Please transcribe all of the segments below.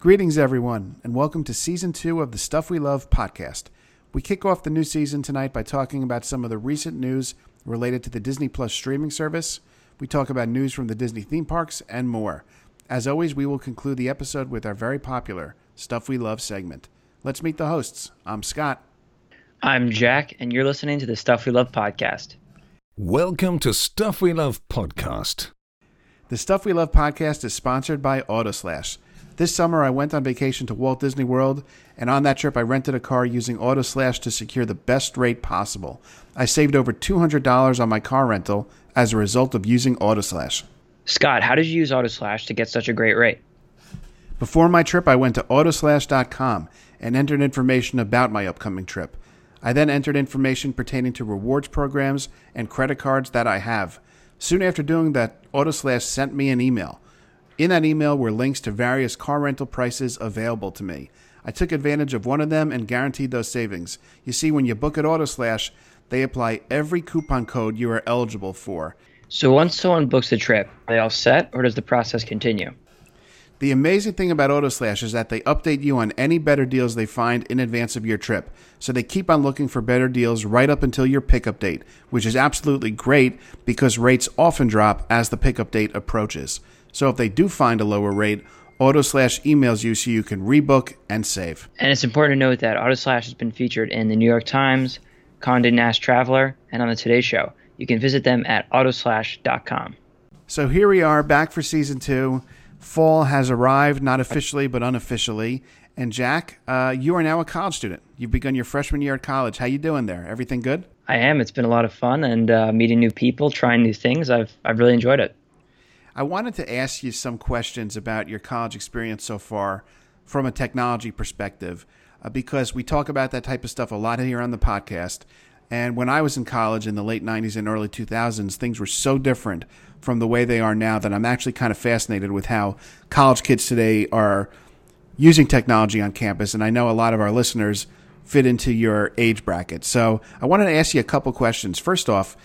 Greetings, everyone, and welcome to season two of the Stuff We Love podcast. We kick off the new season tonight by talking about some of the recent news related to the Disney Plus streaming service. We talk about news from the Disney theme parks and more. As always, we will conclude the episode with our very popular Stuff We Love segment. Let's meet the hosts. I'm Scott. I'm Jack, and you're listening to the Stuff We Love podcast. Welcome to Stuff We Love podcast. The Stuff We Love podcast is sponsored by Autoslash. This summer, I went on vacation to Walt Disney World, and on that trip, I rented a car using Autoslash to secure the best rate possible. I saved over $200 on my car rental as a result of using Autoslash. Scott, how did you use Autoslash to get such a great rate? Before my trip, I went to Autoslash.com and entered information about my upcoming trip. I then entered information pertaining to rewards programs and credit cards that I have. Soon after doing that, Autoslash sent me an email. In that email were links to various car rental prices available to me. I took advantage of one of them and guaranteed those savings. You see, when you book at Autoslash, they apply every coupon code you are eligible for. So once someone books a trip, are they all set, or does the process continue? The amazing thing about Autoslash is that they update you on any better deals they find in advance of your trip. So they keep on looking for better deals right up until your pickup date, which is absolutely great because rates often drop as the pickup date approaches. So if they do find a lower rate, Autoslash emails you so you can rebook and save. And it's important to note that Autoslash has been featured in the New York Times, Condé Nast Traveler, and on the Today Show. You can visit them at autoslash.com. So here we are back for season two. Fall has arrived, not officially but unofficially. And Jack, uh, you are now a college student. You've begun your freshman year at college. How you doing there? Everything good? I am. It's been a lot of fun and uh, meeting new people, trying new things. I've I've really enjoyed it. I wanted to ask you some questions about your college experience so far from a technology perspective, uh, because we talk about that type of stuff a lot here on the podcast. And when I was in college in the late 90s and early 2000s, things were so different from the way they are now that I'm actually kind of fascinated with how college kids today are using technology on campus. And I know a lot of our listeners fit into your age bracket. So I wanted to ask you a couple questions. First off,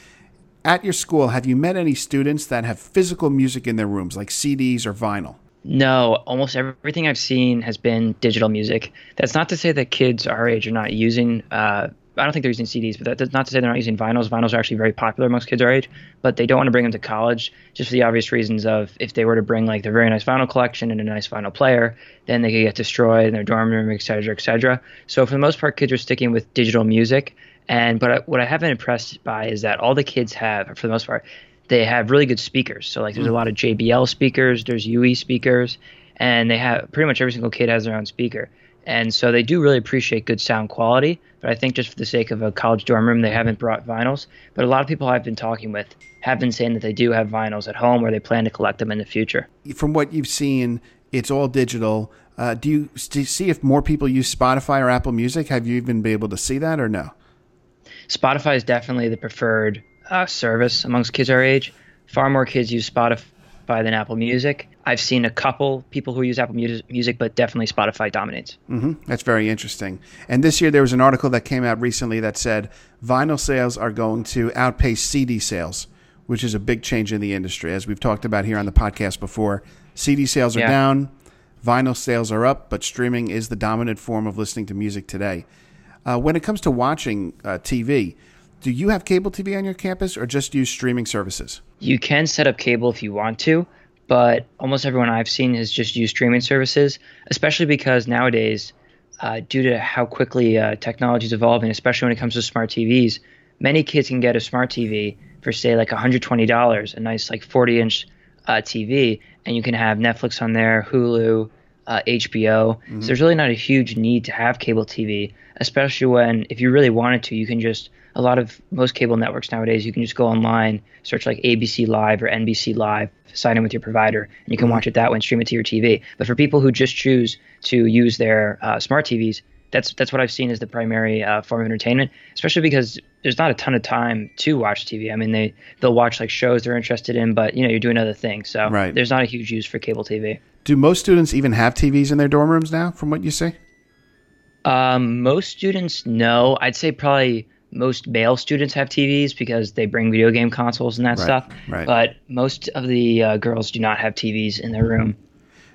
at your school, have you met any students that have physical music in their rooms, like CDs or vinyl? No, almost everything I've seen has been digital music. That's not to say that kids our age are not using. Uh, I don't think they're using CDs, but that's not to say they're not using vinyls. Vinyls are actually very popular amongst kids our age, but they don't want to bring them to college just for the obvious reasons of if they were to bring like their very nice vinyl collection and a nice vinyl player, then they could get destroyed in their dorm room, et cetera, et cetera. So for the most part, kids are sticking with digital music. And but I, what I have been impressed by is that all the kids have, for the most part, they have really good speakers. So like there's a lot of JBL speakers, there's UE speakers, and they have pretty much every single kid has their own speaker. And so they do really appreciate good sound quality. But I think just for the sake of a college dorm room, they haven't brought vinyls. But a lot of people I've been talking with have been saying that they do have vinyls at home or they plan to collect them in the future. From what you've seen, it's all digital. Uh, do, you, do you see if more people use Spotify or Apple Music? Have you even been able to see that or no? Spotify is definitely the preferred uh, service amongst kids our age. Far more kids use Spotify than Apple Music. I've seen a couple people who use Apple Music, but definitely Spotify dominates. Mm-hmm. That's very interesting. And this year there was an article that came out recently that said vinyl sales are going to outpace CD sales, which is a big change in the industry. As we've talked about here on the podcast before, CD sales are yeah. down, vinyl sales are up, but streaming is the dominant form of listening to music today. Uh, when it comes to watching uh, TV, do you have cable TV on your campus or just use streaming services? You can set up cable if you want to, but almost everyone I've seen has just used streaming services, especially because nowadays, uh, due to how quickly uh, technology is evolving, especially when it comes to smart TVs, many kids can get a smart TV for say like $120, a nice like 40 inch uh, TV, and you can have Netflix on there, Hulu, uh, HBO. Mm-hmm. So there's really not a huge need to have cable TV, especially when if you really wanted to, you can just a lot of most cable networks nowadays you can just go online, search like ABC Live or NBC Live, sign in with your provider, and you can mm-hmm. watch it that way and stream it to your TV. But for people who just choose to use their uh, smart TVs, that's that's what I've seen as the primary uh, form of entertainment, especially because there's not a ton of time to watch TV. I mean, they they'll watch like shows they're interested in, but you know you're doing other things, so right. there's not a huge use for cable TV. Do most students even have TVs in their dorm rooms now, from what you say? Um, most students, no. I'd say probably most male students have TVs because they bring video game consoles and that right, stuff. Right. But most of the uh, girls do not have TVs in their room.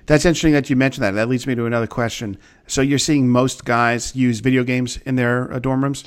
That's interesting that you mentioned that. That leads me to another question. So you're seeing most guys use video games in their uh, dorm rooms?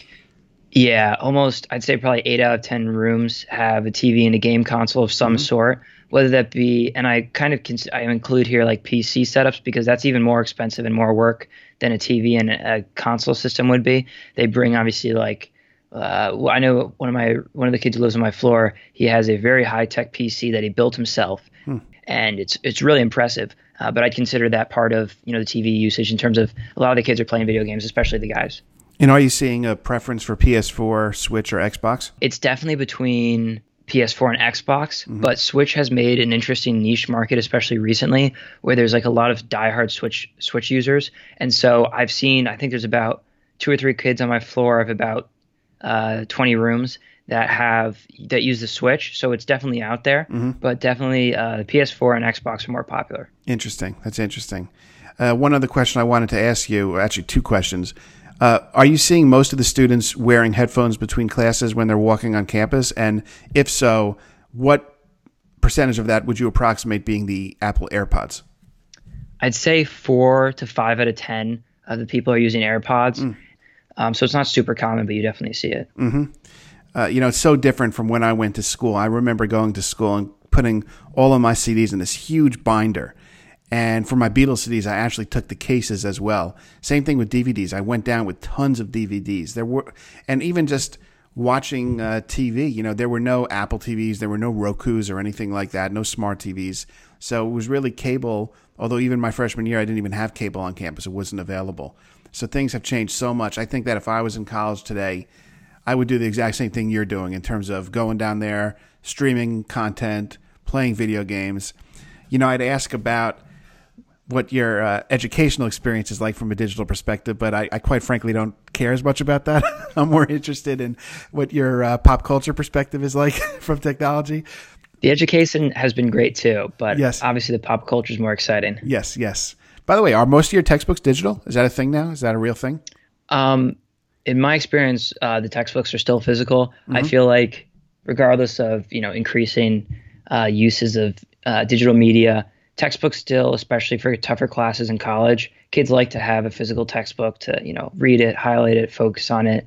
Yeah, almost. I'd say probably eight out of ten rooms have a TV and a game console of some mm-hmm. sort. Whether that be, and I kind of cons- I include here like PC setups because that's even more expensive and more work than a TV and a console system would be. They bring obviously like uh, I know one of my one of the kids who lives on my floor. He has a very high tech PC that he built himself, hmm. and it's it's really impressive. Uh, but I'd consider that part of you know the TV usage in terms of a lot of the kids are playing video games, especially the guys. And are you seeing a preference for PS4, Switch, or Xbox? It's definitely between PS4 and Xbox, mm-hmm. but Switch has made an interesting niche market, especially recently, where there's like a lot of diehard Switch Switch users. And so I've seen, I think there's about two or three kids on my floor of about uh, 20 rooms that have that use the Switch. So it's definitely out there, mm-hmm. but definitely uh, the PS4 and Xbox are more popular. Interesting. That's interesting. Uh, one other question I wanted to ask you, or actually two questions. Uh, are you seeing most of the students wearing headphones between classes when they're walking on campus? And if so, what percentage of that would you approximate being the Apple AirPods? I'd say four to five out of 10 of the people are using AirPods. Mm. Um, so it's not super common, but you definitely see it. Mm-hmm. Uh, you know, it's so different from when I went to school. I remember going to school and putting all of my CDs in this huge binder. And for my Beatles CDs, I actually took the cases as well. Same thing with DVDs. I went down with tons of DVDs. There were, and even just watching uh, TV, you know, there were no Apple TVs, there were no Roku's or anything like that, no smart TVs. So it was really cable. Although even my freshman year, I didn't even have cable on campus; it wasn't available. So things have changed so much. I think that if I was in college today, I would do the exact same thing you're doing in terms of going down there, streaming content, playing video games. You know, I'd ask about what your uh, educational experience is like from a digital perspective, but I, I, quite frankly don't care as much about that. I'm more interested in what your uh, pop culture perspective is like from technology. The education has been great too, but yes. obviously the pop culture is more exciting. Yes, yes. By the way, are most of your textbooks digital? Is that a thing now? Is that a real thing? Um, in my experience, uh, the textbooks are still physical. Mm-hmm. I feel like, regardless of you know increasing uh, uses of uh, digital media, textbooks still, especially for tougher classes in college, kids like to have a physical textbook to you know read it, highlight it, focus on it.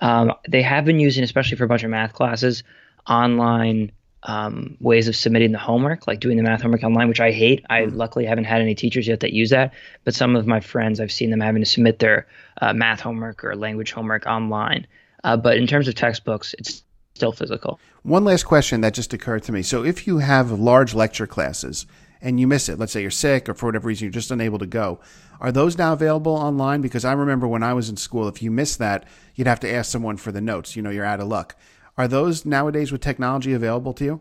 Um, they have been using, especially for a bunch of math classes, online um, ways of submitting the homework, like doing the math homework online, which I hate. I mm. luckily haven't had any teachers yet that use that, but some of my friends, I've seen them having to submit their uh, math homework or language homework online. Uh, but in terms of textbooks, it's still physical. One last question that just occurred to me. So if you have large lecture classes and you miss it, let's say you're sick or for whatever reason you're just unable to go, are those now available online? Because I remember when I was in school, if you missed that, you'd have to ask someone for the notes. You know, you're out of luck. Are those nowadays with technology available to you?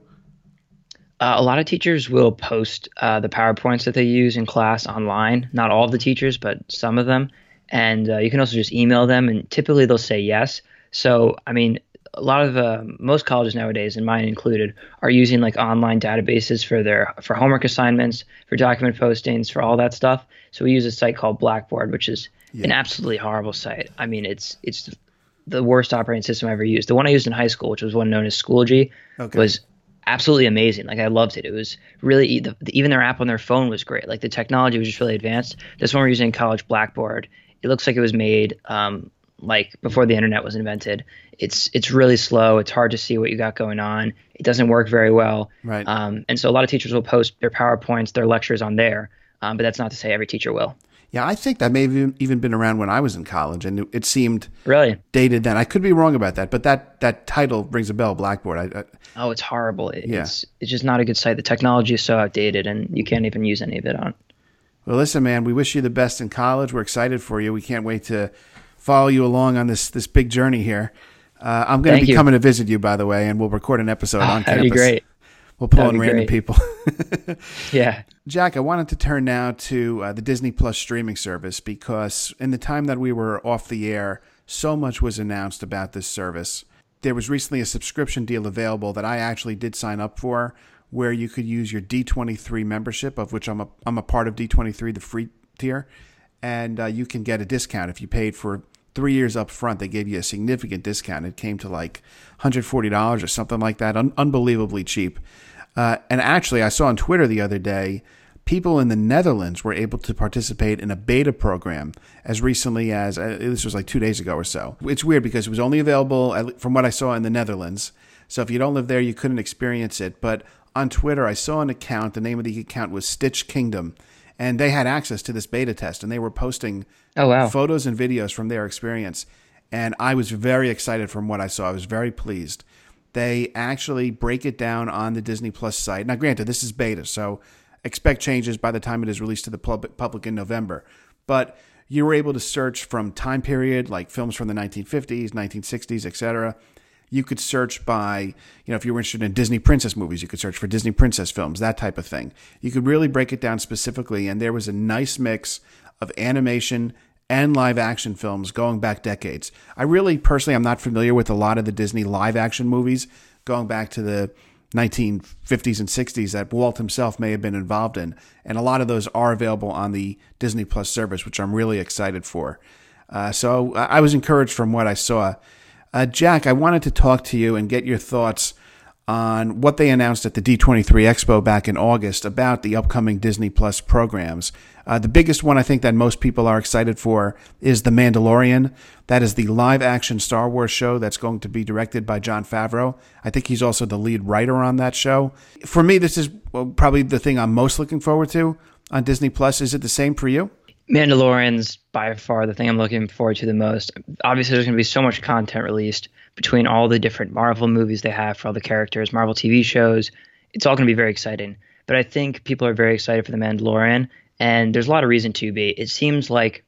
Uh, a lot of teachers will post uh, the PowerPoints that they use in class online. Not all of the teachers, but some of them. And uh, you can also just email them, and typically they'll say yes. So, I mean, a lot of uh, most colleges nowadays, and mine included, are using like online databases for their for homework assignments, for document postings, for all that stuff. So we use a site called Blackboard, which is yeah. an absolutely horrible site. I mean, it's it's the worst operating system I ever used. The one I used in high school, which was one known as Schoology, okay. was absolutely amazing. Like I loved it. It was really the, even their app on their phone was great. Like the technology was just really advanced. This one we're using in college, Blackboard. It looks like it was made um, like before the internet was invented. It's it's really slow. It's hard to see what you got going on. It doesn't work very well. Right. Um, and so a lot of teachers will post their powerpoints, their lectures on there. Um, but that's not to say every teacher will. Yeah, I think that may have even been around when I was in college, and it seemed really dated then. I could be wrong about that, but that that title rings a bell. Blackboard. I, I, oh, it's horrible. It's, yeah. it's just not a good site. The technology is so outdated, and you can't even use any of it on. Well, listen, man, we wish you the best in college. We're excited for you. We can't wait to follow you along on this this big journey here. Uh, I'm going to be you. coming to visit you, by the way, and we'll record an episode oh, on that'd campus. That'd be great. We'll pull in random great. people. yeah. Jack, I wanted to turn now to uh, the Disney Plus streaming service because in the time that we were off the air, so much was announced about this service. There was recently a subscription deal available that I actually did sign up for where you could use your D23 membership, of which I'm a, I'm a part of D23, the free tier, and uh, you can get a discount if you paid for three years up front. They gave you a significant discount. It came to like $140 or something like that, Un- unbelievably cheap. Uh, and actually, I saw on Twitter the other day people in the Netherlands were able to participate in a beta program as recently as uh, this was like two days ago or so. It's weird because it was only available from what I saw in the Netherlands. So if you don't live there, you couldn't experience it. But on Twitter, I saw an account. The name of the account was Stitch Kingdom, and they had access to this beta test, and they were posting oh, wow. photos and videos from their experience. And I was very excited from what I saw. I was very pleased. They actually break it down on the Disney Plus site. Now, granted, this is beta, so expect changes by the time it is released to the public in November. But you were able to search from time period, like films from the 1950s, 1960s, etc. You could search by, you know, if you were interested in Disney princess movies, you could search for Disney princess films, that type of thing. You could really break it down specifically, and there was a nice mix of animation and live action films going back decades. I really personally I'm not familiar with a lot of the Disney live action movies going back to the 1950s and 60s that Walt himself may have been involved in, and a lot of those are available on the Disney Plus service, which I'm really excited for. Uh, so I was encouraged from what I saw. Uh, Jack, I wanted to talk to you and get your thoughts on what they announced at the D23 Expo back in August about the upcoming Disney Plus programs. Uh, the biggest one I think that most people are excited for is The Mandalorian. That is the live action Star Wars show that's going to be directed by Jon Favreau. I think he's also the lead writer on that show. For me, this is probably the thing I'm most looking forward to on Disney Plus. Is it the same for you? Mandalorian's by far the thing I'm looking forward to the most. Obviously, there's going to be so much content released between all the different Marvel movies they have for all the characters, Marvel TV shows. It's all going to be very exciting. But I think people are very excited for The Mandalorian, and there's a lot of reason to be. It seems like,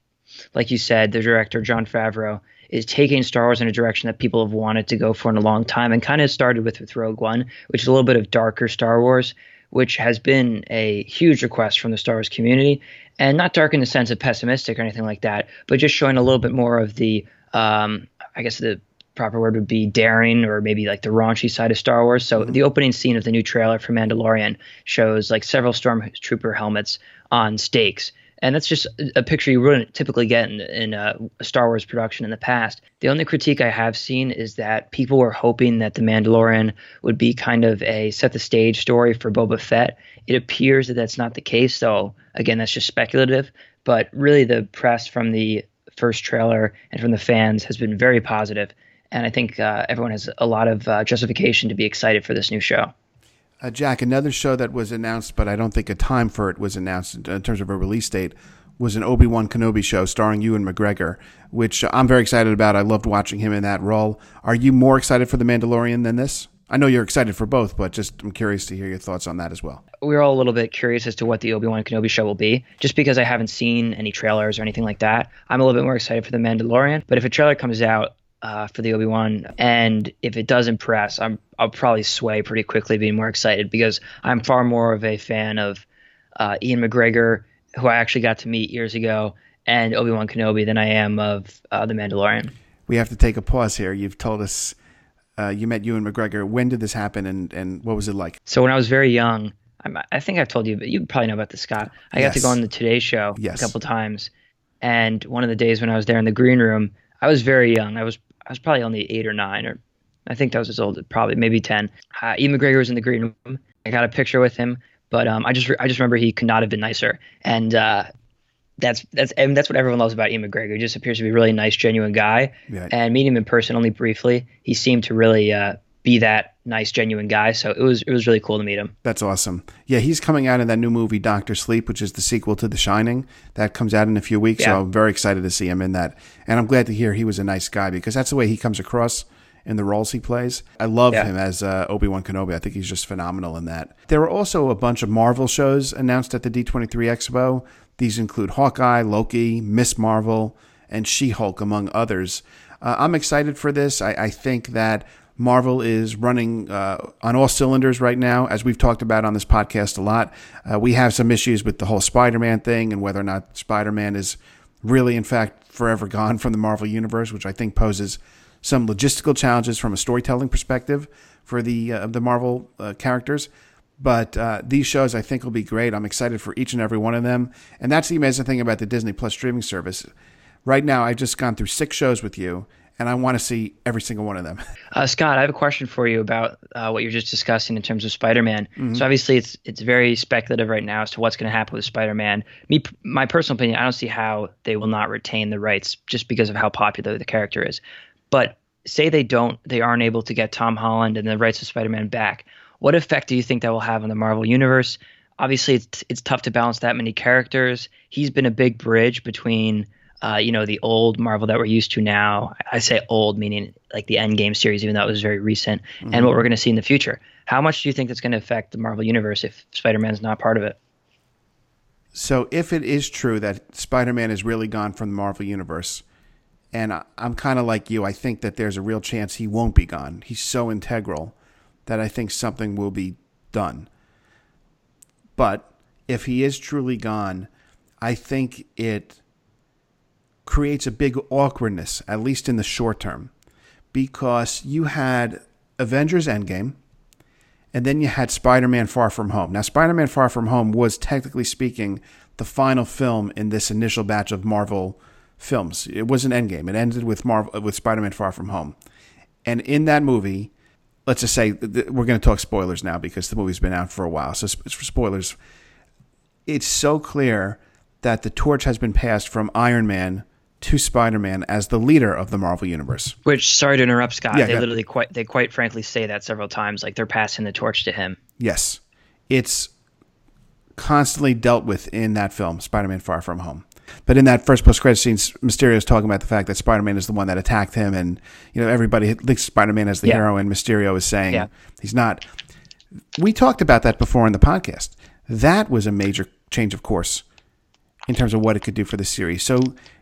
like you said, the director, Jon Favreau, is taking Star Wars in a direction that people have wanted to go for in a long time and kind of started with, with Rogue One, which is a little bit of darker Star Wars, which has been a huge request from the Star Wars community. And not dark in the sense of pessimistic or anything like that, but just showing a little bit more of the, um, I guess, the proper word would be daring or maybe like the raunchy side of Star Wars. So mm-hmm. the opening scene of the new trailer for Mandalorian shows like several stormtrooper helmets on stakes. And that's just a picture you wouldn't typically get in, in a Star Wars production in the past. The only critique I have seen is that people were hoping that The Mandalorian would be kind of a set the stage story for Boba Fett. It appears that that's not the case, though. again, that's just speculative. But really, the press from the first trailer and from the fans has been very positive and I think uh, everyone has a lot of uh, justification to be excited for this new show. Uh, Jack, another show that was announced, but I don't think a time for it was announced in terms of a release date, was an Obi Wan Kenobi show starring Ewan McGregor, which I'm very excited about. I loved watching him in that role. Are you more excited for The Mandalorian than this? I know you're excited for both, but just I'm curious to hear your thoughts on that as well. We're all a little bit curious as to what the Obi Wan Kenobi show will be, just because I haven't seen any trailers or anything like that. I'm a little bit more excited for The Mandalorian, but if a trailer comes out, uh, for the Obi Wan, and if it does impress, I'm I'll probably sway pretty quickly, being more excited because I'm far more of a fan of uh, Ian McGregor, who I actually got to meet years ago, and Obi Wan Kenobi than I am of uh, the Mandalorian. We have to take a pause here. You've told us uh, you met Ewan McGregor. When did this happen, and and what was it like? So when I was very young, I'm, i think I've told you, but you probably know about this, Scott. I yes. got to go on the Today Show yes. a couple times, and one of the days when I was there in the green room, I was very young. I was I was probably only eight or nine, or I think that was as old, as probably maybe ten. Uh, Ian McGregor was in the green room. I got a picture with him, but um, I just re- I just remember he could not have been nicer, and uh, that's that's and that's what everyone loves about Ian McGregor. He just appears to be a really nice, genuine guy. Right. And meeting him in person only briefly, he seemed to really uh, be that nice, genuine guy. So it was it was really cool to meet him. That's awesome. Yeah, he's coming out in that new movie Doctor Sleep, which is the sequel to The Shining. That comes out in a few weeks. Yeah. So I'm very excited to see him in that, and I'm glad to hear he was a nice guy because that's the way he comes across in the roles he plays. I love yeah. him as uh, Obi Wan Kenobi. I think he's just phenomenal in that. There were also a bunch of Marvel shows announced at the D23 Expo. These include Hawkeye, Loki, Miss Marvel, and She Hulk, among others. Uh, I'm excited for this. I, I think that Marvel is running uh, on all cylinders right now, as we've talked about on this podcast a lot. Uh, we have some issues with the whole Spider Man thing and whether or not Spider Man is really, in fact, forever gone from the Marvel Universe, which I think poses some logistical challenges from a storytelling perspective for the uh, the Marvel uh, characters. But uh, these shows, I think, will be great. I'm excited for each and every one of them. And that's the amazing thing about the Disney Plus streaming service. Right now, I've just gone through six shows with you and I want to see every single one of them. Uh, Scott, I have a question for you about uh, what you're just discussing in terms of Spider-Man. Mm-hmm. So obviously, it's it's very speculative right now as to what's going to happen with Spider-Man. Me, my personal opinion, I don't see how they will not retain the rights just because of how popular the character is. But say they don't, they aren't able to get Tom Holland and the rights of Spider-Man back. What effect do you think that will have on the Marvel universe? Obviously, it's it's tough to balance that many characters. He's been a big bridge between uh, you know, the old Marvel that we're used to now. I say old, meaning like the Endgame series, even though it was very recent, mm-hmm. and what we're going to see in the future. How much do you think that's going to affect the Marvel universe if Spider-Man's not part of it? So, if it is true that Spider-Man is really gone from the Marvel universe, and I'm kind of like you, I think that there's a real chance he won't be gone. He's so integral that I think something will be done. But if he is truly gone, I think it creates a big awkwardness, at least in the short term, because you had Avengers Endgame, and then you had Spider Man Far From Home. Now, Spider Man Far From Home was technically speaking the final film in this initial batch of Marvel films. It was an Endgame. It ended with Marvel with Spider Man Far From Home, and in that movie, let's just say we're going to talk spoilers now because the movie's been out for a while. So for spoilers, it's so clear that the torch has been passed from Iron Man to Spider-Man as the leader of the Marvel universe. Which, sorry to interrupt, Scott. Yeah, they literally quite they quite frankly say that several times, like they're passing the torch to him. Yes, it's constantly dealt with in that film, Spider-Man: Far From Home. But in that first post-credit scene, Mysterio is talking about the fact that Spider-Man is the one that attacked him, and you know everybody thinks Spider-Man as the yeah. hero, and Mysterio is saying yeah. he's not. We talked about that before in the podcast. That was a major change of course in terms of what it could do for the series. So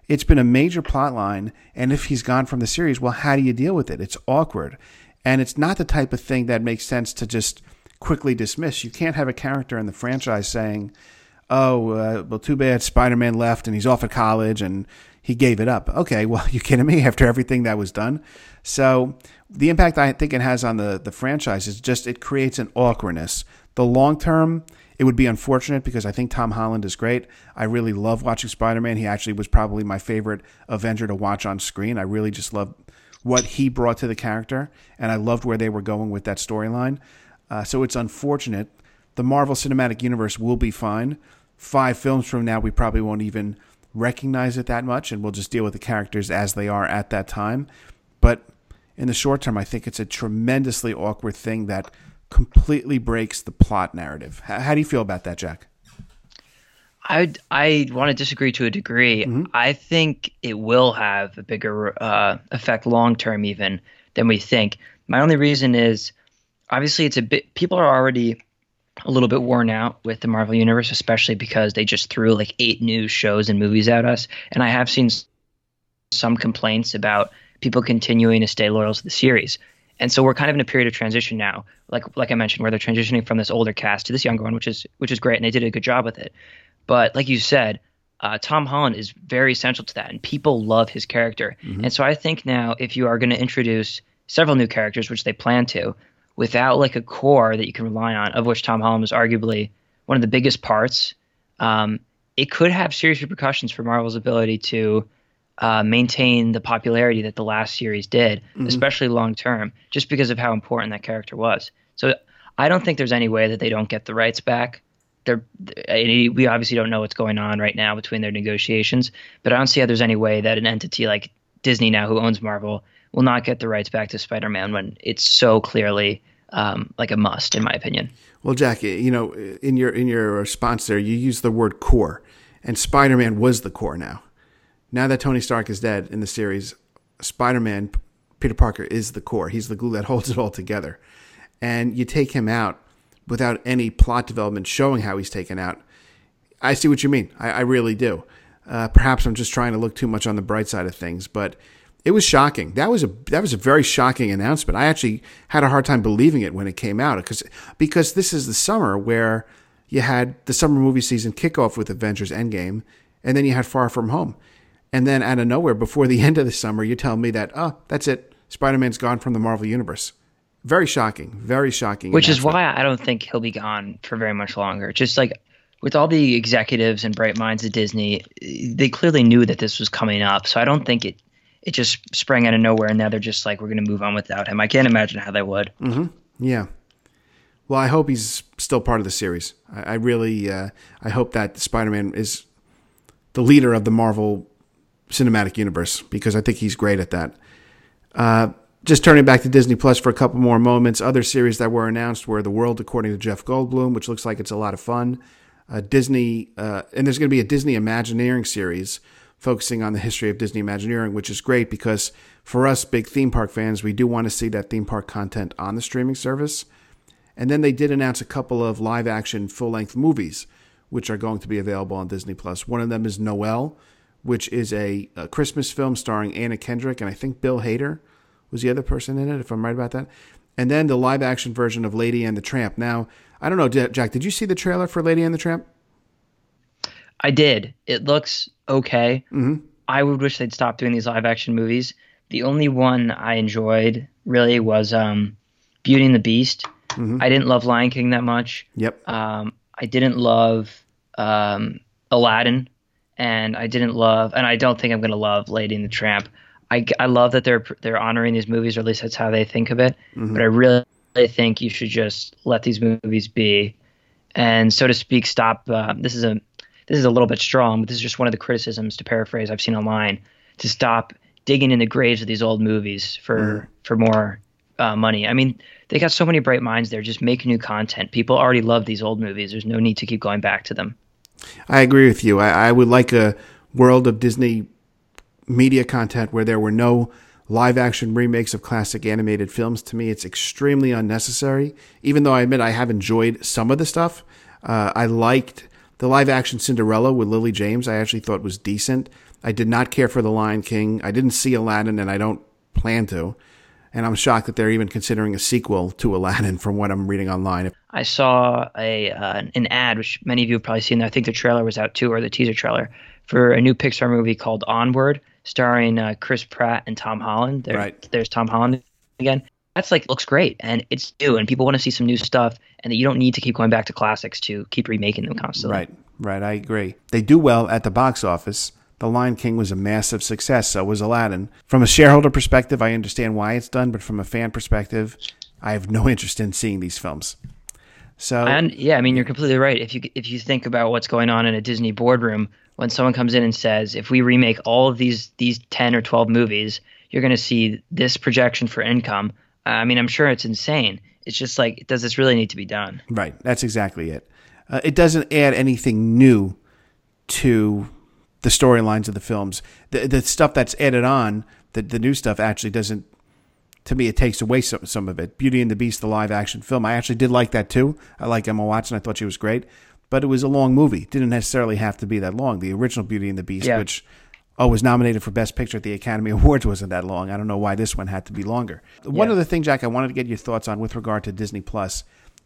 it's been a major plot line. And if he's gone from the series, well, how do you deal with it? It's awkward. And it's not the type of thing that makes sense to just quickly dismiss. You can't have a character in the franchise saying, oh, uh, well, too bad Spider Man left and he's off at college and he gave it up. Okay, well, you kidding me after everything that was done? So the impact I think it has on the, the franchise is just it creates an awkwardness. The long term, it would be unfortunate because I think Tom Holland is great. I really love watching Spider Man. He actually was probably my favorite Avenger to watch on screen. I really just love what he brought to the character, and I loved where they were going with that storyline. Uh, so it's unfortunate. The Marvel Cinematic Universe will be fine. Five films from now, we probably won't even recognize it that much, and we'll just deal with the characters as they are at that time. But in the short term, I think it's a tremendously awkward thing that completely breaks the plot narrative. How, how do you feel about that, Jack? I I want to disagree to a degree. Mm-hmm. I think it will have a bigger uh, effect long term even than we think. My only reason is obviously it's a bit people are already a little bit worn out with the Marvel universe, especially because they just threw like eight new shows and movies at us. And I have seen some complaints about people continuing to stay loyal to the series. And so we're kind of in a period of transition now, like like I mentioned, where they're transitioning from this older cast to this younger one, which is which is great, and they did a good job with it. But like you said, uh, Tom Holland is very essential to that, and people love his character. Mm-hmm. And so I think now, if you are going to introduce several new characters, which they plan to, without like a core that you can rely on, of which Tom Holland was arguably one of the biggest parts, um, it could have serious repercussions for Marvel's ability to uh, maintain the popularity that the last series did, mm-hmm. especially long term, just because of how important that character was. So I don't think there's any way that they don't get the rights back. They're, we obviously don't know what's going on right now between their negotiations, but I don't see how there's any way that an entity like Disney now, who owns Marvel, will not get the rights back to Spider-Man when it's so clearly um, like a must, in my opinion. Well, Jack, you know, in your in your response there, you used the word core, and Spider-Man was the core now now that Tony Stark is dead in the series, Spider Man, Peter Parker, is the core. He's the glue that holds it all together. And you take him out without any plot development showing how he's taken out. I see what you mean. I, I really do. Uh, perhaps I'm just trying to look too much on the bright side of things, but it was shocking. That was a that was a very shocking announcement. I actually had a hard time believing it when it came out because because this is the summer where you had the summer movie season kickoff with Avengers Endgame, and then you had Far From Home. And then out of nowhere, before the end of the summer, you tell me that, oh, that's it. Spider Man's gone from the Marvel Universe. Very shocking. Very shocking. Which is why I don't think he'll be gone for very much longer. Just like with all the executives and bright minds at Disney, they clearly knew that this was coming up. So I don't think it it just sprang out of nowhere, and now they're just like, we're going to move on without him. I can't imagine how they would. Yeah. Well, I hope he's still part of the series. I, I really, uh, I hope that Spider-Man is the leader of the Marvel Cinematic Universe because I think he's great at that. Uh, just turning back to Disney Plus for a couple more moments. Other series that were announced were The World According to Jeff Goldblum, which looks like it's a lot of fun. Uh, Disney, uh, and there's going to be a Disney Imagineering series focusing on the history of Disney Imagineering, which is great because for us big theme park fans, we do want to see that theme park content on the streaming service. And then they did announce a couple of live action full length movies, which are going to be available on Disney Plus. One of them is Noelle, which is a, a Christmas film starring Anna Kendrick and I think Bill Hader was the other person in it, if I'm right about that. And then the live action version of Lady and the Tramp. Now, I don't know, Jack, did you see the trailer for Lady and the Tramp? I did. It looks okay. Mm-hmm. I would wish they'd stop doing these live action movies. The only one I enjoyed really was um, Beauty and the Beast. Mm-hmm. I didn't love Lion King that much. Yep. Um, I didn't love um, Aladdin, and I didn't love, and I don't think I'm going to love Lady and the Tramp. I, I love that they're they're honoring these movies, or at least that's how they think of it. Mm-hmm. But I really think you should just let these movies be, and so to speak, stop. Uh, this is a this is a little bit strong, but this is just one of the criticisms to paraphrase I've seen online to stop digging in the graves of these old movies for mm. for more uh, money. I mean, they got so many bright minds there. Just make new content. People already love these old movies. There's no need to keep going back to them. I agree with you. I, I would like a world of Disney media content where there were no live action remakes of classic animated films. To me, it's extremely unnecessary. Even though I admit I have enjoyed some of the stuff, uh, I liked the live action Cinderella with Lily James. I actually thought was decent. I did not care for The Lion King. I didn't see Aladdin, and I don't plan to. And I'm shocked that they're even considering a sequel to Aladdin from what I'm reading online. I saw a uh, an ad, which many of you have probably seen. I think the trailer was out too, or the teaser trailer for a new Pixar movie called Onward, starring uh, Chris Pratt and Tom Holland. There, right. There's Tom Holland again. That's like looks great, and it's new, and people want to see some new stuff, and that you don't need to keep going back to classics to keep remaking them constantly. Right. Right. I agree. They do well at the box office. The Lion King was a massive success, so was Aladdin. From a shareholder perspective, I understand why it's done, but from a fan perspective, I have no interest in seeing these films. So and yeah, I mean you're completely right. If you if you think about what's going on in a Disney boardroom, when someone comes in and says, if we remake all of these these ten or twelve movies, you're going to see this projection for income. I mean, I'm sure it's insane. It's just like, does this really need to be done? Right. That's exactly it. Uh, it doesn't add anything new to the storylines of the films. The the stuff that's added on, the the new stuff actually doesn't. To me, it takes away some some of it. Beauty and the Beast, the live action film, I actually did like that too. I like Emma Watson. I thought she was great, but it was a long movie. It didn't necessarily have to be that long. The original Beauty and the Beast, yeah. which oh was nominated for Best Picture at the Academy Awards, wasn't that long. I don't know why this one had to be longer. Yeah. One other thing, Jack, I wanted to get your thoughts on with regard to Disney Plus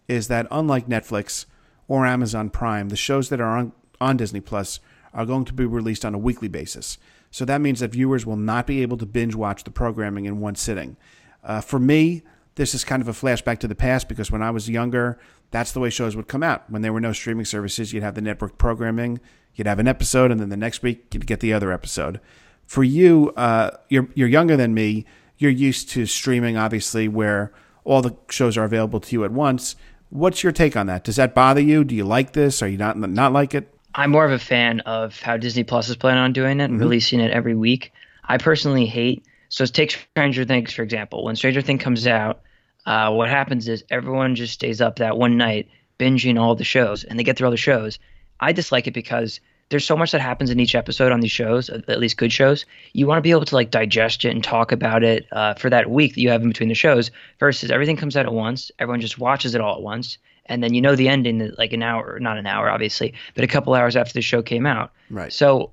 is that unlike Netflix or Amazon Prime, the shows that are on, on Disney Plus are going to be released on a weekly basis. So that means that viewers will not be able to binge watch the programming in one sitting. Uh, for me, this is kind of a flashback to the past because when I was younger, that's the way shows would come out. When there were no streaming services, you'd have the network programming, you'd have an episode, and then the next week you'd get the other episode. For you, uh, you're you're younger than me. You're used to streaming, obviously, where all the shows are available to you at once. What's your take on that? Does that bother you? Do you like this? Are you not not like it? I'm more of a fan of how Disney Plus is planning on doing it and mm-hmm. releasing it every week. I personally hate. So take Stranger Things for example. When Stranger Things comes out, uh, what happens is everyone just stays up that one night binging all the shows, and they get through all the shows. I dislike it because there's so much that happens in each episode on these shows, at least good shows. You want to be able to like digest it and talk about it uh, for that week that you have in between the shows. Versus everything comes out at once, everyone just watches it all at once, and then you know the ending like an hour, not an hour, obviously, but a couple hours after the show came out. Right. So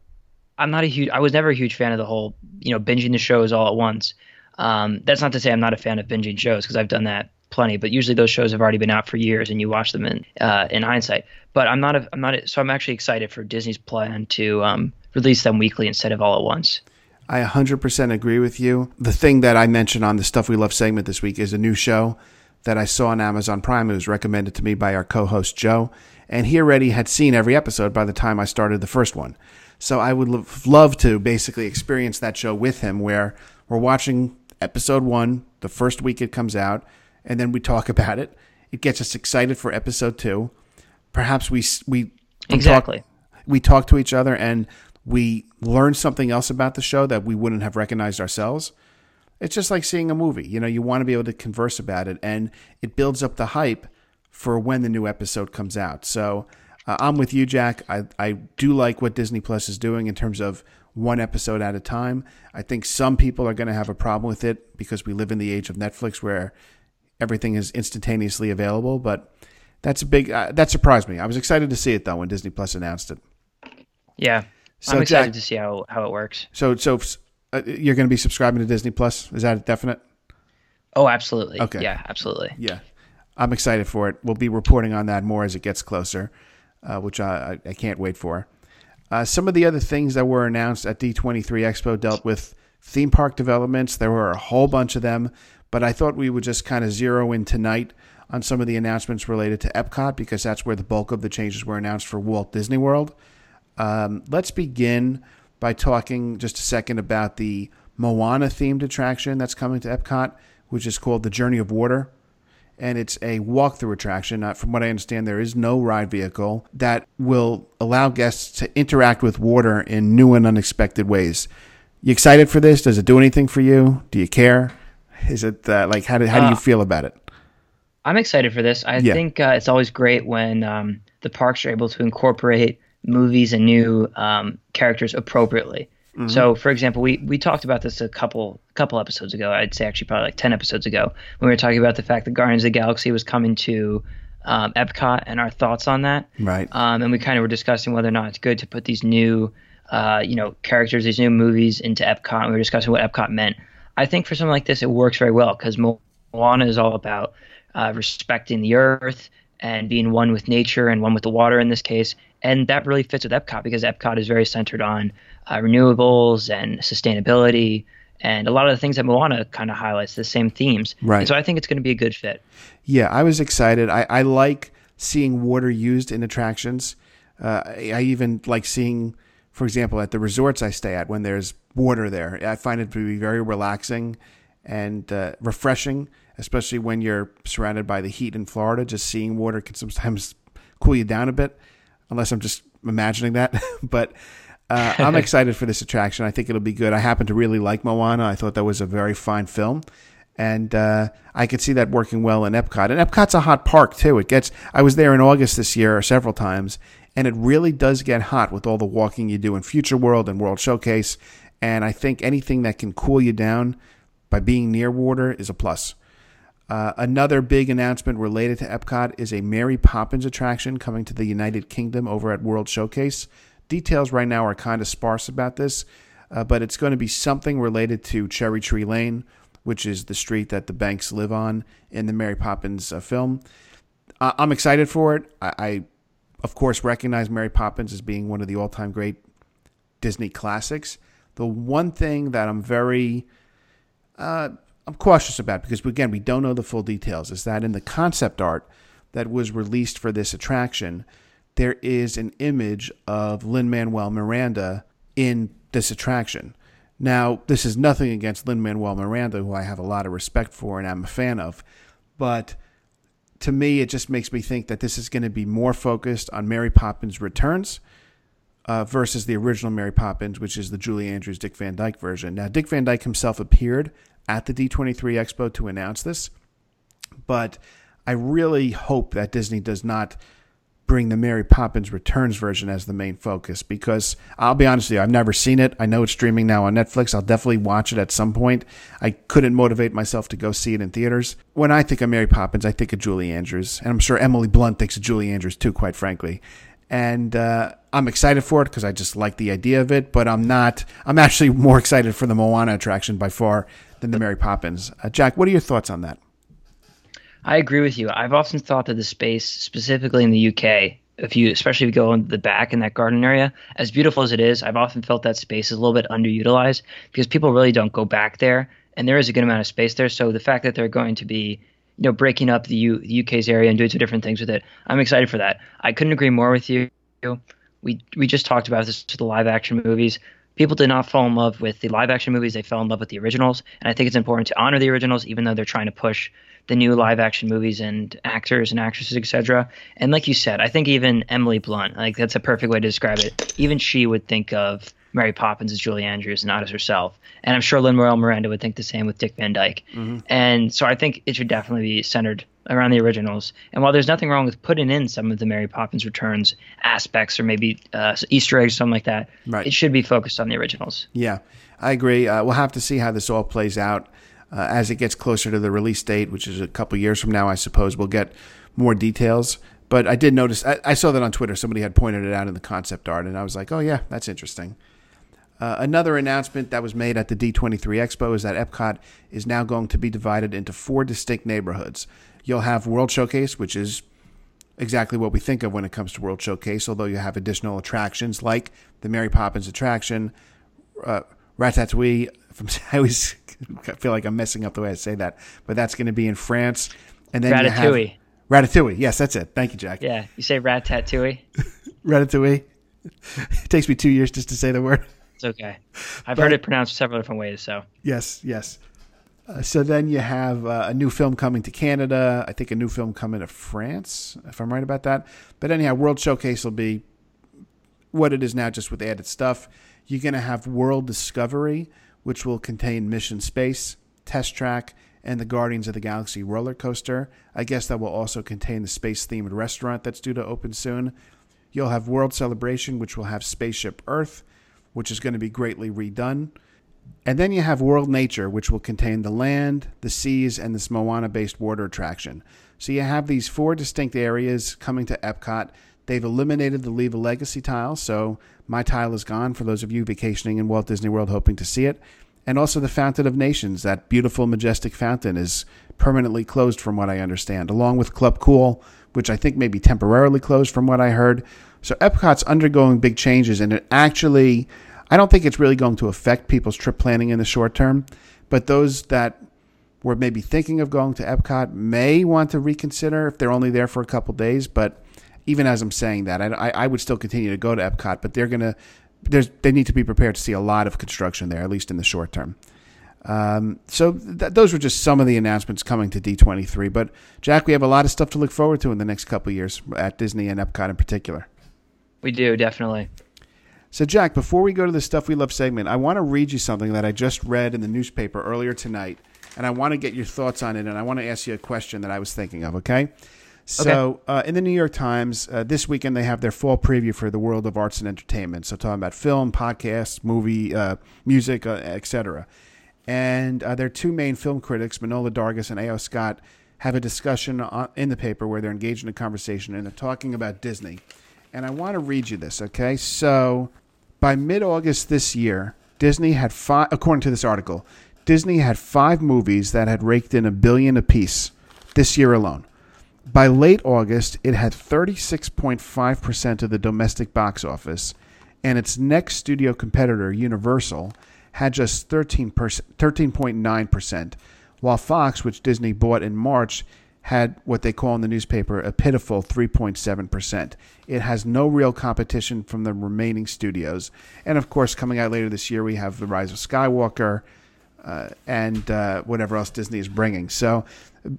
I'm not a huge. I was never a huge fan of the whole, you know, binging the shows all at once. Um, that's not to say I'm not a fan of binging shows because I've done that plenty, but usually those shows have already been out for years and you watch them in uh, in hindsight. But I'm not a, I'm not a, so I'm actually excited for Disney's plan to um, release them weekly instead of all at once. I 100% agree with you. The thing that I mentioned on the Stuff We Love segment this week is a new show that I saw on Amazon Prime. It was recommended to me by our co host, Joe. And he already had seen every episode by the time I started the first one. So I would love, love to basically experience that show with him, where we're watching episode one the first week it comes out, and then we talk about it. It gets us excited for episode two. Perhaps we we exactly talk, we talk to each other and we learn something else about the show that we wouldn't have recognized ourselves. It's just like seeing a movie. You know, you want to be able to converse about it, and it builds up the hype for when the new episode comes out. So uh, I'm with you, Jack. I, I do like what Disney Plus is doing in terms of one episode at a time. I think some people are going to have a problem with it because we live in the age of Netflix where everything is instantaneously available. But that's a big uh, that surprised me. I was excited to see it though when Disney Plus announced it. Yeah, so I'm excited Jack, to see how how it works. So so uh, you're going to be subscribing to Disney Plus? Is that definite? Oh, absolutely. Okay. Yeah, absolutely. Yeah, I'm excited for it. We'll be reporting on that more as it gets closer, uh, which I, I can't wait for. Uh, some of the other things that were announced at D23 Expo dealt with theme park developments. There were a whole bunch of them, but I thought we would just kind of zero in tonight on some of the announcements related to Epcot because that's where the bulk of the changes were announced for Walt Disney World. Um, let's begin by talking just a second about the Moana themed attraction that's coming to Epcot, which is called the Journey of Water. And it's a walkthrough attraction. Uh, from what I understand, there is no ride vehicle that will allow guests to interact with water in new and unexpected ways. You excited for this? Does it do anything for you? Do you care? Is it uh, like how do how do you uh, feel about it? I'm excited for this. I yeah. think uh, it's always great when um, the parks are able to incorporate movies and new um, characters appropriately. Mm-hmm. So, for example, we we talked about this a couple couple episodes ago. I'd say actually probably like ten episodes ago when we were talking about the fact that Guardians of the Galaxy was coming to um, Epcot and our thoughts on that. Right. Um, and we kind of were discussing whether or not it's good to put these new, uh, you know, characters, these new movies into Epcot. And we were discussing what Epcot meant. I think for something like this, it works very well because Moana is all about uh, respecting the earth and being one with nature and one with the water in this case. And that really fits with Epcot because Epcot is very centered on uh, renewables and sustainability and a lot of the things that Moana kind of highlights, the same themes. Right. And so I think it's going to be a good fit. Yeah, I was excited. I, I like seeing water used in attractions. Uh, I even like seeing, for example, at the resorts I stay at when there's water there. I find it to be very relaxing and uh, refreshing especially when you're surrounded by the heat in Florida. Just seeing water can sometimes cool you down a bit, unless I'm just imagining that. but uh, I'm excited for this attraction. I think it'll be good. I happen to really like Moana. I thought that was a very fine film. And uh, I could see that working well in Epcot. And Epcot's a hot park too. It gets. I was there in August this year several times, and it really does get hot with all the walking you do in Future World and World Showcase. And I think anything that can cool you down by being near water is a plus. Uh, another big announcement related to Epcot is a Mary Poppins attraction coming to the United Kingdom over at World Showcase. Details right now are kind of sparse about this, uh, but it's going to be something related to Cherry Tree Lane, which is the street that the Banks live on in the Mary Poppins uh, film. I'm excited for it. I, I, of course, recognize Mary Poppins as being one of the all time great Disney classics. The one thing that I'm very uh, I'm cautious about because again we don't know the full details. Is that in the concept art that was released for this attraction, there is an image of Lin Manuel Miranda in this attraction. Now, this is nothing against Lin Manuel Miranda, who I have a lot of respect for and I'm a fan of, but to me, it just makes me think that this is going to be more focused on Mary Poppins Returns uh, versus the original Mary Poppins, which is the Julie Andrews Dick Van Dyke version. Now, Dick Van Dyke himself appeared at the D23 Expo to announce this. But I really hope that Disney does not bring the Mary Poppins Returns version as the main focus because I'll be honest with you, I've never seen it. I know it's streaming now on Netflix. I'll definitely watch it at some point. I couldn't motivate myself to go see it in theaters. When I think of Mary Poppins, I think of Julie Andrews, and I'm sure Emily Blunt thinks of Julie Andrews too, quite frankly. And uh, I'm excited for it because I just like the idea of it, but I'm not. I'm actually more excited for the Moana attraction by far than the Mary Poppins. Uh, Jack, what are your thoughts on that? I agree with you. I've often thought that the space, specifically in the UK, if you especially if you go in the back in that garden area, as beautiful as it is, I've often felt that space is a little bit underutilized because people really don't go back there, and there is a good amount of space there. So the fact that they're going to be you know breaking up the, U, the UK's area and doing some different things with it, I'm excited for that. I couldn't agree more with you. we we just talked about this to the live action movies. People did not fall in love with the live action movies; they fell in love with the originals. And I think it's important to honor the originals, even though they're trying to push the new live action movies and actors and actresses, etc. And like you said, I think even Emily Blunt, like that's a perfect way to describe it. Even she would think of Mary Poppins as Julie Andrews, and not as herself. And I'm sure Lin Manuel Miranda would think the same with Dick Van Dyke. Mm-hmm. And so I think it should definitely be centered around the originals. And while there's nothing wrong with putting in some of the Mary Poppins Returns aspects or maybe uh, Easter eggs, or something like that, right. it should be focused on the originals. Yeah, I agree. Uh, we'll have to see how this all plays out uh, as it gets closer to the release date, which is a couple years from now. I suppose we'll get more details. But I did notice, I, I saw that on Twitter. Somebody had pointed it out in the concept art, and I was like, oh, yeah, that's interesting. Uh, another announcement that was made at the D23 Expo is that Epcot is now going to be divided into four distinct neighborhoods. You'll have World Showcase, which is exactly what we think of when it comes to World Showcase, although you have additional attractions like the Mary Poppins attraction, uh, Ratatouille. From, I always feel like I'm messing up the way I say that, but that's going to be in France. And then Ratatouille. Ratatouille. Yes, that's it. Thank you, Jack. Yeah, you say Ratatouille. Ratatouille. It takes me two years just to say the word. It's okay. I've but, heard it pronounced several different ways. So yes, yes. Uh, so then you have uh, a new film coming to Canada. I think a new film coming to France, if I'm right about that. But anyhow, World Showcase will be what it is now, just with added stuff. You're going to have World Discovery, which will contain Mission Space, Test Track, and the Guardians of the Galaxy roller coaster. I guess that will also contain the space themed restaurant that's due to open soon. You'll have World Celebration, which will have Spaceship Earth, which is going to be greatly redone. And then you have World Nature, which will contain the land, the seas, and this Moana based water attraction. So you have these four distinct areas coming to Epcot. They've eliminated the Leave a Legacy tile, so my tile is gone for those of you vacationing in Walt Disney World hoping to see it. And also the Fountain of Nations, that beautiful, majestic fountain, is permanently closed from what I understand, along with Club Cool, which I think may be temporarily closed from what I heard. So Epcot's undergoing big changes, and it actually, I don't think it's really going to affect people's trip planning in the short term. But those that were maybe thinking of going to Epcot may want to reconsider if they're only there for a couple days. But even as I'm saying that, I, I would still continue to go to Epcot, but they're going to, there's, they need to be prepared to see a lot of construction there, at least in the short term. Um, so th- those were just some of the announcements coming to D23. But Jack, we have a lot of stuff to look forward to in the next couple years at Disney and Epcot in particular. We do, definitely. So, Jack, before we go to the Stuff We Love segment, I want to read you something that I just read in the newspaper earlier tonight, and I want to get your thoughts on it, and I want to ask you a question that I was thinking of, okay? So, okay. Uh, in the New York Times, uh, this weekend they have their fall preview for the world of arts and entertainment. So, talking about film, podcasts, movie, uh, music, uh, etc. And uh, their two main film critics, Manohla Dargis and A.O. Scott, have a discussion on, in the paper where they're engaged in a conversation and they're talking about Disney and I want to read you this, okay? So, by mid August this year, Disney had five, according to this article, Disney had five movies that had raked in a billion apiece this year alone. By late August, it had 36.5% of the domestic box office, and its next studio competitor, Universal, had just 13 13.9%, while Fox, which Disney bought in March, had what they call in the newspaper a pitiful 3.7%. It has no real competition from the remaining studios. And of course, coming out later this year, we have The Rise of Skywalker uh, and uh, whatever else Disney is bringing. So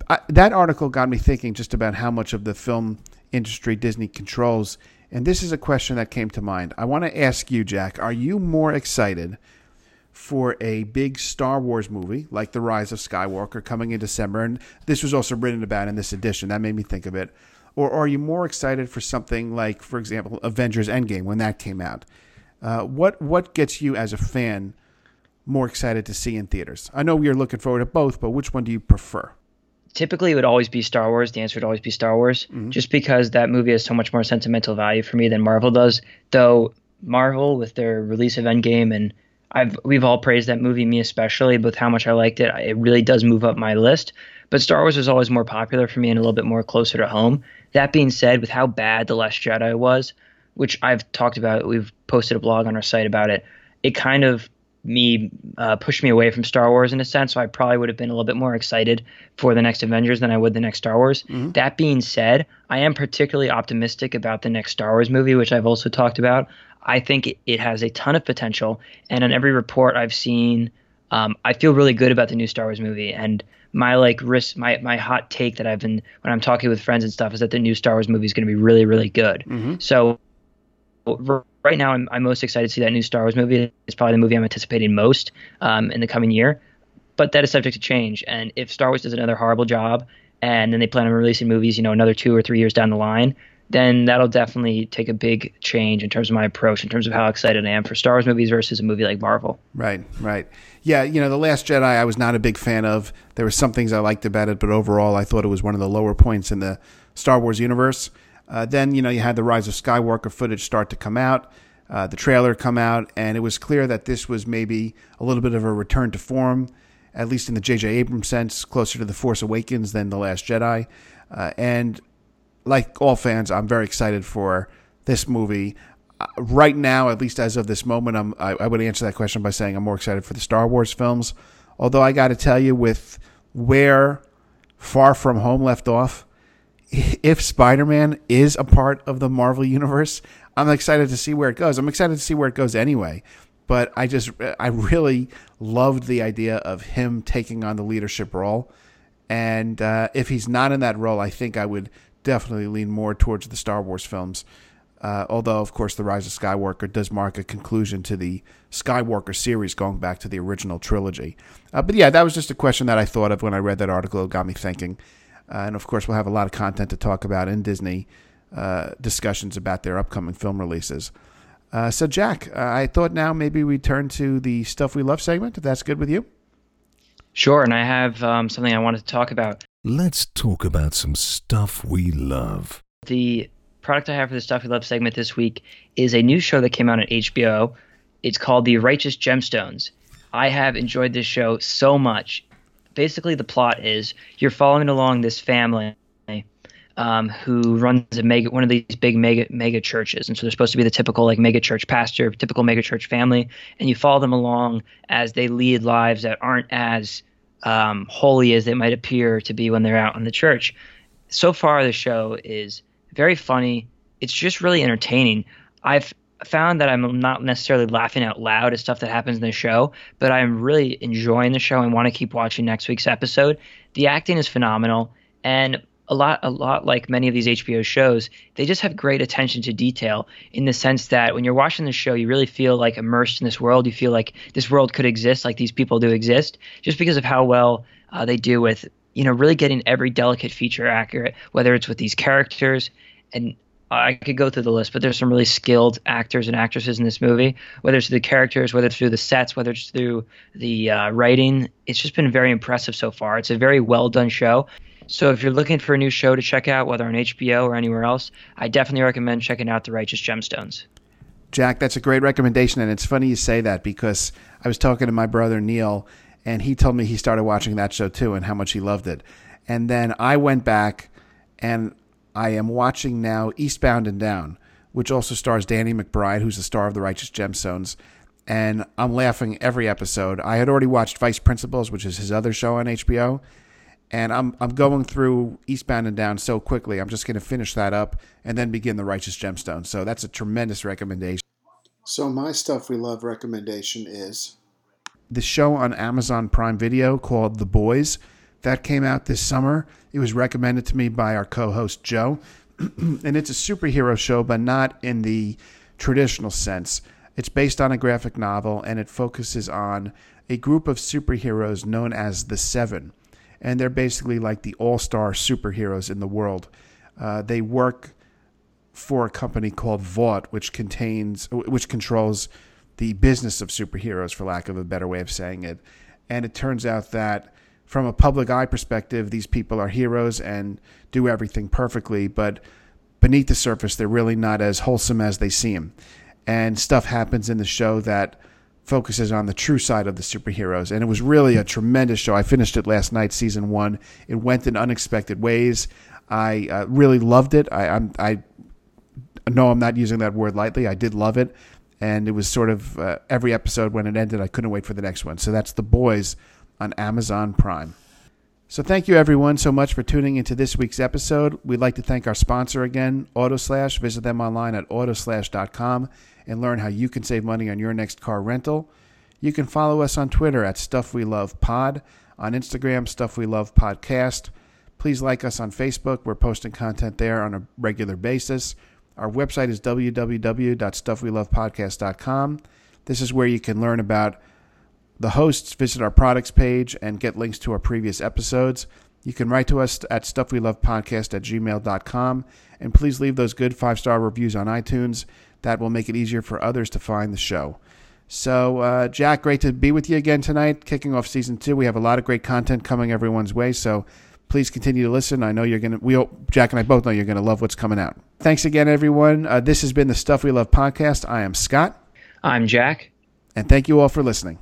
I, that article got me thinking just about how much of the film industry Disney controls. And this is a question that came to mind. I want to ask you, Jack, are you more excited? for a big Star Wars movie like The Rise of Skywalker coming in December. And this was also written about in this edition. That made me think of it. Or are you more excited for something like, for example, Avengers Endgame when that came out? Uh, what what gets you as a fan more excited to see in theaters? I know we are looking forward to both, but which one do you prefer? Typically, it would always be Star Wars. The answer would always be Star Wars, mm-hmm. just because that movie has so much more sentimental value for me than Marvel does. Though Marvel, with their release of Endgame and I've we've all praised that movie, me especially, with how much I liked it. It really does move up my list. But Star Wars was always more popular for me and a little bit more closer to home. That being said, with how bad The Last Jedi was, which I've talked about, we've posted a blog on our site about it. It kind of me uh, pushed me away from Star Wars in a sense. So I probably would have been a little bit more excited for the next Avengers than I would the next Star Wars. Mm-hmm. That being said, I am particularly optimistic about the next Star Wars movie, which I've also talked about. I think it has a ton of potential, and on every report I've seen, um, I feel really good about the new Star Wars movie. And my like risk, my my hot take that I've been when I'm talking with friends and stuff is that the new Star Wars movie is going to be really really good. Mm-hmm. So right now I'm, I'm most excited to see that new Star Wars movie. It's probably the movie I'm anticipating most um, in the coming year, but that is subject to change. And if Star Wars does another horrible job, and then they plan on releasing movies, you know, another two or three years down the line, then that'll definitely take a big change in terms of my approach, in terms of how excited I am for Star Wars movies versus a movie like Marvel. Right, right. Yeah, you know, The Last Jedi I was not a big fan of. There were some things I liked about it, but overall I thought it was one of the lower points in the Star Wars universe. Uh, then, you know, you had the Rise of Skywalker footage start to come out, uh, the trailer come out, and it was clear that this was maybe a little bit of a return to form, at least in the J.J. Abrams sense, closer to The Force Awakens than The Last Jedi. Uh, and like all fans, I'm very excited for this movie. Uh, right now, at least as of this moment, I'm, I, I would answer that question by saying I'm more excited for the Star Wars films. Although I got to tell you, with where Far From Home left off, if Spider-Man is a part of the Marvel universe, I'm excited to see where it goes. I'm excited to see where it goes anyway. But I just I really loved the idea of him taking on the leadership role. And uh, if he's not in that role, I think I would definitely lean more towards the Star Wars films. Uh, although, of course, The Rise of Skywalker does mark a conclusion to the Skywalker series going back to the original trilogy. Uh, but yeah, that was just a question that I thought of when I read that article. It got me thinking. Uh, and of course, we'll have a lot of content to talk about in Disney uh, discussions about their upcoming film releases. Uh, so, Jack, uh, I thought now maybe we turn to the stuff we love segment, if that's good with you. Sure, and I have um, something I wanted to talk about. Let's talk about some stuff we love. The product I have for the stuff we love segment this week is a new show that came out on HBO. It's called The Righteous Gemstones. I have enjoyed this show so much basically the plot is you're following along this family um, who runs a mega one of these big mega mega churches, and so they're supposed to be the typical like mega church pastor, typical mega church family, and you follow them along as they lead lives that aren't as um, holy as they might appear to be when they're out in the church. So far, the show is very funny. It's just really entertaining. I've found that I'm not necessarily laughing out loud at stuff that happens in the show, but I'm really enjoying the show and want to keep watching next week's episode. The acting is phenomenal, and a lot, a lot like many of these HBO shows, they just have great attention to detail in the sense that when you're watching the show, you really feel like immersed in this world. You feel like this world could exist, like these people do exist, just because of how well uh, they do with you know really getting every delicate feature accurate, whether it's with these characters and I could go through the list, but there's some really skilled actors and actresses in this movie. Whether it's the characters, whether it's through the sets, whether it's through the uh, writing, it's just been very impressive so far. It's a very well done show. So if you're looking for a new show to check out, whether on HBO or anywhere else, I definitely recommend checking out The Righteous Gemstones. Jack, that's a great recommendation, and it's funny you say that because I was talking to my brother Neil, and he told me he started watching that show too and how much he loved it. And then I went back and I am watching now Eastbound and Down, which also stars Danny McBride, who's the star of The Righteous Gemstones. And I'm laughing every episode. I had already watched Vice Principals, which is his other show on HBO. And I'm, I'm going through Eastbound and Down so quickly. I'm just going to finish that up and then begin The Righteous Gemstones. So that's a tremendous recommendation. So, my Stuff We Love recommendation is the show on Amazon Prime Video called The Boys that came out this summer. It was recommended to me by our co host, Joe. and it's a superhero show, but not in the traditional sense. It's based on a graphic novel and it focuses on a group of superheroes known as the Seven. And they're basically like the all star superheroes in the world. Uh, they work for a company called Vought, which contains, which controls the business of superheroes, for lack of a better way of saying it. And it turns out that from a public eye perspective, these people are heroes and do everything perfectly, but beneath the surface, they're really not as wholesome as they seem. And stuff happens in the show that focuses on the true side of the superheroes. And it was really a tremendous show. I finished it last night, season one. It went in unexpected ways. I uh, really loved it. I, I'm, I know I'm not using that word lightly. I did love it. and it was sort of uh, every episode when it ended, I couldn't wait for the next one. So that's The Boys on Amazon Prime. So thank you everyone so much for tuning into this week's episode. We'd like to thank our sponsor again, Autoslash. Visit them online at autoslash.com and learn how you can save money on your next car rental. You can follow us on Twitter at Stuff We Love Pod, on Instagram Stuff We Love Podcast. Please like us on Facebook. We're posting content there on a regular basis. Our website is www.stuffwelovepodcast.com. This is where you can learn about the hosts, visit our products page, and get links to our previous episodes. You can write to us at stuffwelovepodcast at gmail.com. And please leave those good five star reviews on iTunes. That will make it easier for others to find the show. So, uh, Jack, great to be with you again tonight, kicking off season two. We have a lot of great content coming everyone's way. So, please continue to listen. I know you're going to, we, Jack and I both know you're going to love what's coming out. Thanks again, everyone. Uh, this has been the Stuff We Love podcast. I am Scott. I'm Jack. And thank you all for listening.